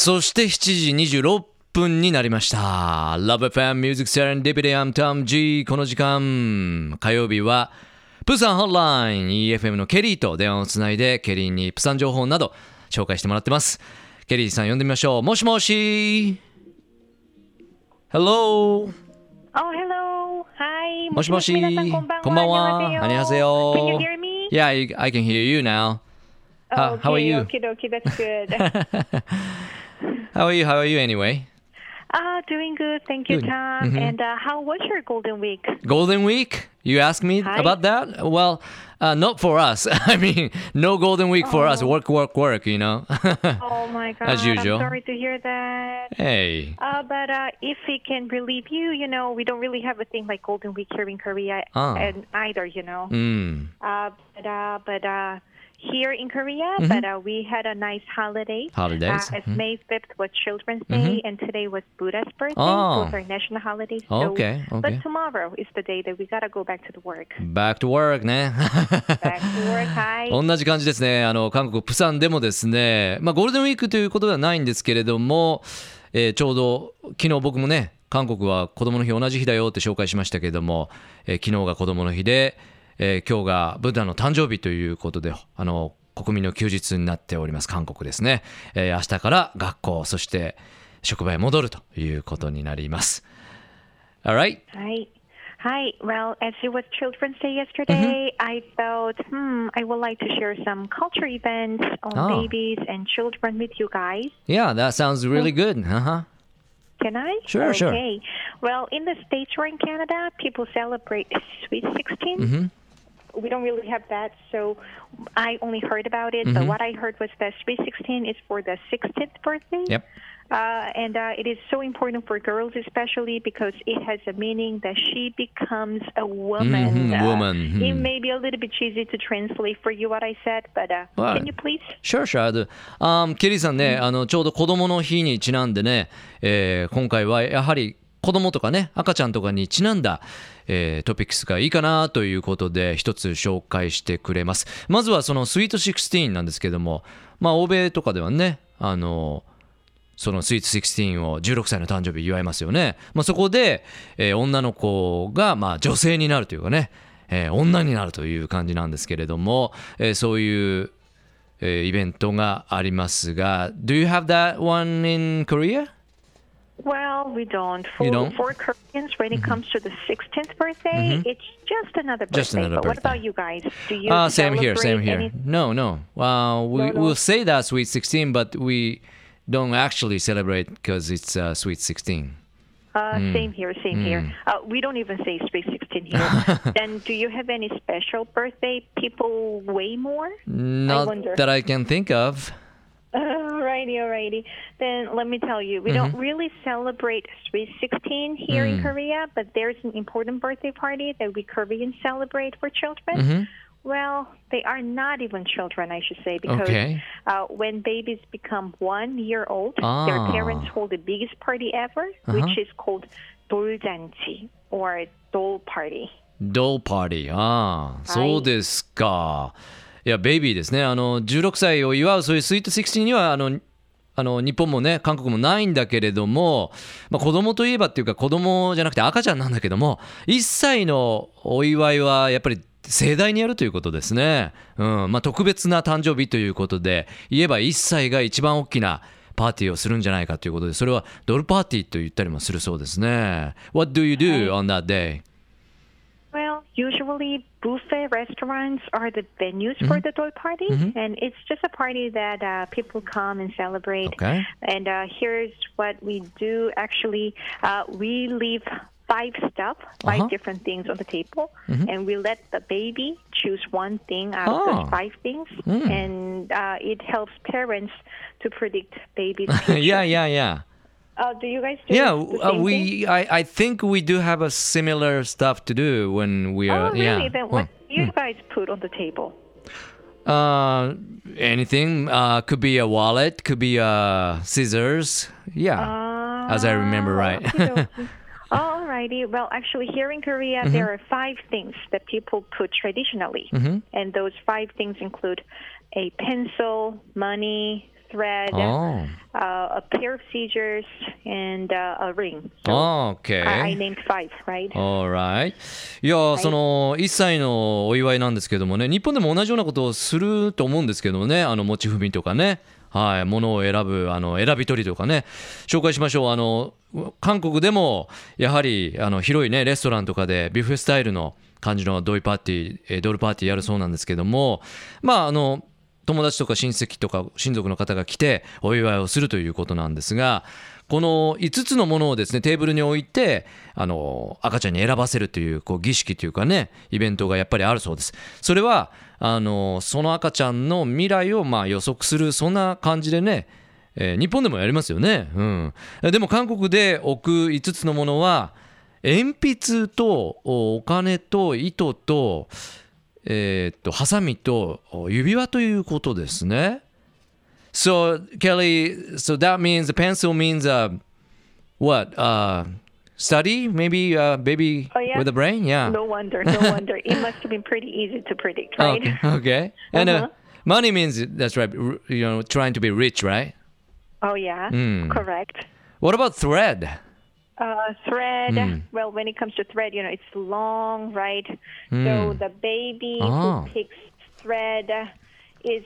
そして7時26分になりました。LoveFM Music Serendipity I'm Tom G. この時間、火曜日は、プサンホットライン EFM のケリーと電話をつないで、ケリーにプサン情報など紹介してもらってます。ケリーさん呼んでみましょう。もしもし Hello! Oh, hello! もしもしこんばんは。こんばんは。こんばんは。Yeah, I can hear you now. Okay, how, how are you? Okay, okay, that's good. How are you? How are you anyway? Ah, doing good. Thank you, Good. Tom. Mhm. And uh, how was your golden week? Golden Week? You asked me Hi. about that? Well, uh, not for us. I mean, no Golden Week for us. Work, work, work, you know? Oh my God. As usual. I'm sorry to hear that. hey. Uh, but uh, if it can relieve you, you know, we don't really have a thing like Golden Week here in Korea Ah. and either, you know. Mm. Uh, but uh, but uh, here in Korea, but uh, we had a nice holiday. Mm-hmm. Holidays, Uh, as mhm. May 5th was Children's Day, and today was Buddha's birthday. Oh. Those are national holidays. So, Okay, okay. But tomorrow is the day that we gotta go back to the work. Back to work ね。Back to work. Hi. 同じ感じですね。あの、韓国、プサンでもですね、まあ、ゴールデンウィークということではないんですけれども、えーちょうど、昨日僕もね、韓国は子供の日同じ日だよって紹介しましたけれども、えー昨日が子供の日で、えー今日がブッダの誕生日ということで、あの、国民の休日になっております、韓国ですね。えー明日から学校、そして職場へ戻るということになります。Alright? Hi. Hi. Well, as it was Children's Day yesterday, Mm-hmm. I thought, hmm, I would like to share some culture events on Oh. babies and children with you guys. Yeah, that sounds really good. Uh-huh. Can I? Sure, sure. okay. Well, in the States or in Canada, people celebrate Sweet 16. Mm-hmm. We don't really have that, so I only heard about it. Mm-hmm. But what I heard was that Sweet 16 is for the 16th birthday. Yep. Uh, and uh, it is so important for girls, especially because it has a meaning that she becomes a woman. Mhm, Uh, woman, It hmm. may be a little bit cheesy to translate for you what I said, but uh, Well, can you please? Sure, sure. I do. Um, ケリーさんね、あのちょうど子供の日にちなんでね、えー今回はやはり 子供とかね、赤ちゃんとかにちなんだ、えートピックスがいいかなということで一つ紹介してくれます。まずはそのスイート16なんですけども、まあ欧米とかではね、あのそのスイーツ16を16歳の誕生日祝いますよね。まあ、そこで、えー女の子がまあ女性になるというかね、えー女になるという感じなんですけれども、えーそういう、えーイベントがありますが、Do you have that one in Korea? Well, we don't. For, You don't? for Koreans, when it comes to the 16th birthday, it's just another birthday. Just another but what about you guys? Do you Uh, same here, same here. any- No, no. Uh, we No, no. will say that sweet 16, but we don't actually celebrate because it's uh, sweet 16. Uh, Hmm. Same here, same here. Uh, we don't even say Sweet 16 here. then, do you have any special birthday people way more? Not wonder. that I can think of alrighty, alrighty. Then let me tell you, we mm-hmm. don't really celebrate Sweet 16 here mm. in Korea, but there's an important birthday party that we Koreans celebrate for children. Mm-hmm. Well, they are not even children, I should say, because okay. uh, when babies become one year old, their ah. parents hold the biggest party ever, uh-huh. which is called 돌잔치 or dol party. dol party. Ah, ああ、そうですか。いや、ベイビーですね。あの、16歳を祝う、そういうスイート16には、あの、あの日本もね、韓国もないんだけれども、まあ、子供といえばっていうか、子供じゃなくて赤ちゃんなんだけども、1歳のお祝いはやっぱり盛大にやるということですね。うん。まあ、特別な誕生日ということで、言えば1歳が一番大きなパーティーをするんじゃないかということで、それはドルパーティーと言ったりもするそうですね。What do you do on that day? Usually buffet restaurants are the venues Mm-hmm. for the dol party, and it's just a party that uh, people come and celebrate. Okay. And uh, here's what we do. Actually, uh, we leave five stuff, 5 Uh-huh. different things on the table, and we let the baby choose one thing out of Oh. those five things, and uh, it helps parents to predict baby's yeah, yeah, yeah. Uh, do you guys do Yeah, uh, we I, I think we do have a similar stuff to do when we are Oh, really? yeah. Then what do you guys put on the table? Uh, anything uh, could be a wallet, could be uh, scissors. Yeah, as I remember right. okey-dokey. Alrighty. Well, actually, here in Korea, Mm-hmm. there are five things that people put traditionally, and those five things include a pencil, money, thread, Oh. uh, a pair of scissors, and uh, a ring. So Okay. I, I named five, right? Alright. いや、その1歳のお祝いなんですけどもね、日本でも同じようなことをすると思うんですけどもね、あの持ち踏みとかね、はい、物を選ぶあの選び取りとかね、紹介しましょう。あの韓国でもやはりあの広いねレストランとかでビュッフェスタイルの感じのドイパーティー、えードールパーティーやるそうなんですけども、まああの友達とか親戚とか親族の方が来てお祝いをするということなんですがこの5つのものをですねテーブルに置いてあの赤ちゃんに選ばせるというこう儀式というかねイベントがやっぱりあるそうです。それはあのその赤ちゃんの未来をまあ予測するそんな感じでねえ日本でもやりますよね、うん、でも韓国で置く5つのものは鉛筆とお金と糸とえーっとハサミとお指輪ということですね。So Kelly, so that means the pencil means uh, what? Uh, study? Maybe uh, baby Oh, yeah? with a brain? Yeah. No wonder, no wonder. It must have been pretty easy to predict, Oh, right? okay. okay. And uh, Uh-huh. money means that's right. r- You know, trying to be rich, right? Oh, yeah, Mm. correct. What about thread? Uh, thread. Mm. Well, when it comes to thread, you know, it's long, right? So Mm. the baby Ah. who picks thread is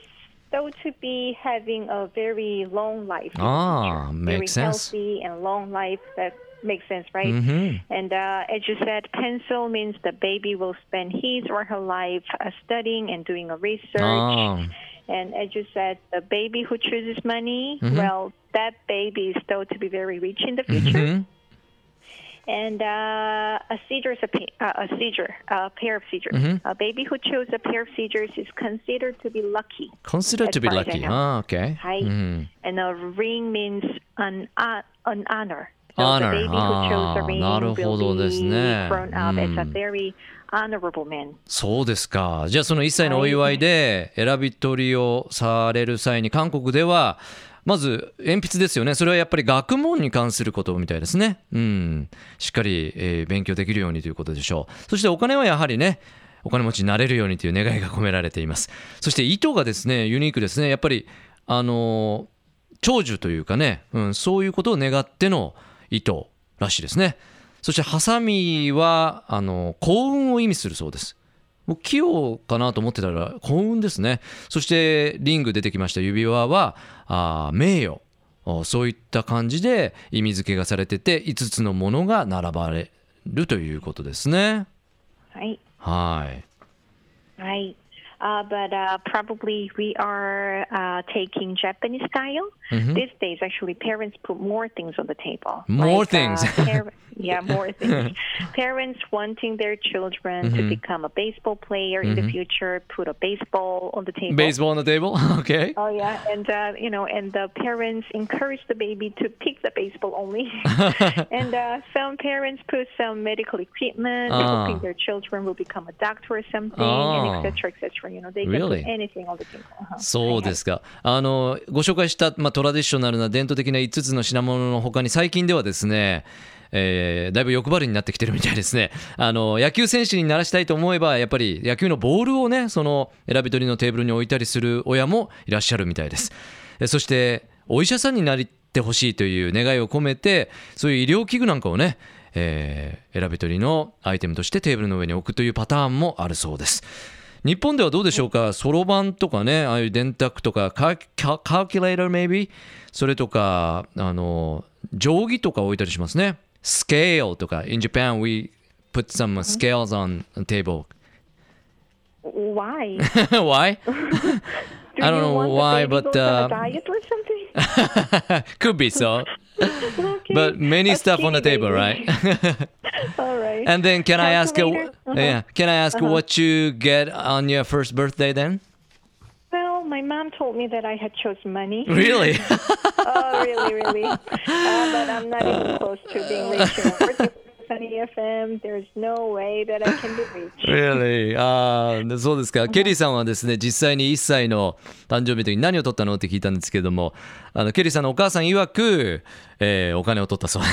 thought to be having a very long life. Ah, future. makes very sense. healthy and long life. That makes sense, right? Mhm. And uh, as you said, pencil means the baby will spend his or her life uh, studying and doing a research. Ah. And as you said, the baby who chooses money, Mm-hmm. well, that baby is thought to be very rich in the future. Mhm And uh, a seizure is a, pa- uh, a seizure, a pair of seizures. Mm-hmm. A baby who chose a pair of seizures is considered to be lucky. Considered to be As far as I lucky. know. Ah, okay. Hi. Mhm. And a ring means an uh, an honor. So Honor. the baby who chose a Ah, ring なるほど will です be ね。 grown up as a うん very honorable man. そうですか。じゃあその1歳のお祝いで選び取りをされる際に韓国では まず鉛筆ですよね。それはやっぱり学問に関することみたいですね。うん。しっかり、えー勉強できるようにということでしょう。そしてお金はやはりね、お金持ちになれるようにという願いが込められています。そして糸がですね、ユニークですね。やっぱり、あの長寿というかね、うん、そういうことを願っての糸らしいですね。そしてハサミはあの幸運を意味するそうです。僕器用かなと思ってたら幸運ですね。そしてリング出てきました指輪はあー名誉おそういった感じで意味付けがされてて5つのものが並ばれるということですね。はい。はい。Right. Uh, but uh, probably we are uh, taking Japanese style. These days, actually, parents put more things on the table. Mm-hmm. More Like, things. Uh, par- yeah, more things. parents wanting their children Mm-hmm. to become a baseball player in the future, put a baseball on the table. Baseball on the table? Okay. Oh yeah, and uh, you know, and the parents encourage the baby to pick the baseball only. and uh, some parents put some medical equipment, Ah. hoping their children will become a doctor or something, Ah. and etc. etc. You know, they Really? can anything on the table. Uh-huh. そうですか。あのご紹介した、まあ、トラディショナルな伝統的な5つの品物の他に最近ではですね、えーだいぶ欲張りになってきてるみたいですね。あの野球選手にならしたいと思えばやっぱり野球のボールをねその選び取りのテーブルに置いたりする親もいらっしゃるみたいです。えそしてお医者さんになってほしいという願いを込めてそういう医療器具なんかをね、えー選び取りのアイテムとしてテーブルの上に置くというパターンもあるそうです。日本ではどうでしょうか、そろばんとかね、ああいう電卓とか、カーカカーキュレーター maybe、それとか、あの、定規とか置いたりしますね。scale とか、in Japan we put some scales on the table. Why? Why? Do I don't you know want the why, baby but, goes on uh, a diet or something? Could be so. Okay. But many A stuff on the skinny table, baby. right? All right. And then can I ask, uh, Calculator? uh-huh. yeah, can I ask what you get on your first birthday then? well, my mom told me that I had chose money. Really? oh, really, really. Uh, but I'm not even close to being rich. FM, there's no way that I can be reached. Really? あーそうですか。ケリーさんはですね、実際に1歳の誕生日の時に何を取ったのって聞いたんですけども、あのケリーさんのお母さん曰く、えーお金を取ったそうで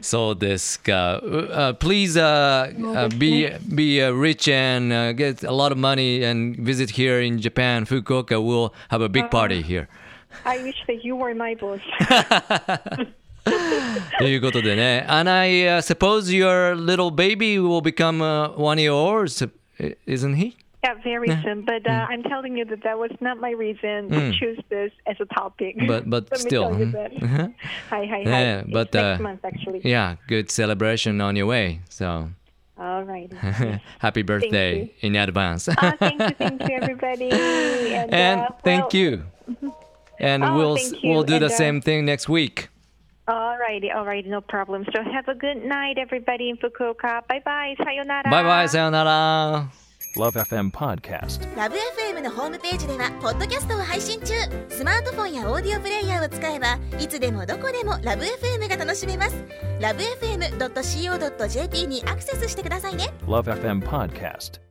す。そうですか。Uh, please uh, uh, be, be uh, rich and uh, get a lot of money and visit here in Japan, Fukuoka. We'll have a big party here. I wish that you were my boss. ということでね。And I uh, suppose your little baby will become uh, one of yours, isn't he? Yeah, very soon. But uh, I'm telling you that that was not my reason to choose this as a topic. But but Let still, me tell you that. mhm. Hi, hi, hi. Yeah, It's but, next uh, month actually. yeah, good celebration on your way. So All right. happy birthday in advance. Ah, thank you, thank you, everybody. And, and uh, thank well, you. And Oh, we'll thank you. we'll do the And, uh, same thing next week. Righty, all righty, no problem. So have a good night, everybody in Fukuoka. Bye bye. Sayonara. バイバイさよなら。Love FM Podcast. ラブ f m のホームページではポッドキャストを配信中スマートフォンやオーディオプレイヤーを使えばいつでもどこでもラブ f m が楽しめますラブ FM.co.jp にアクセスしてくださいね Love FM Podcast.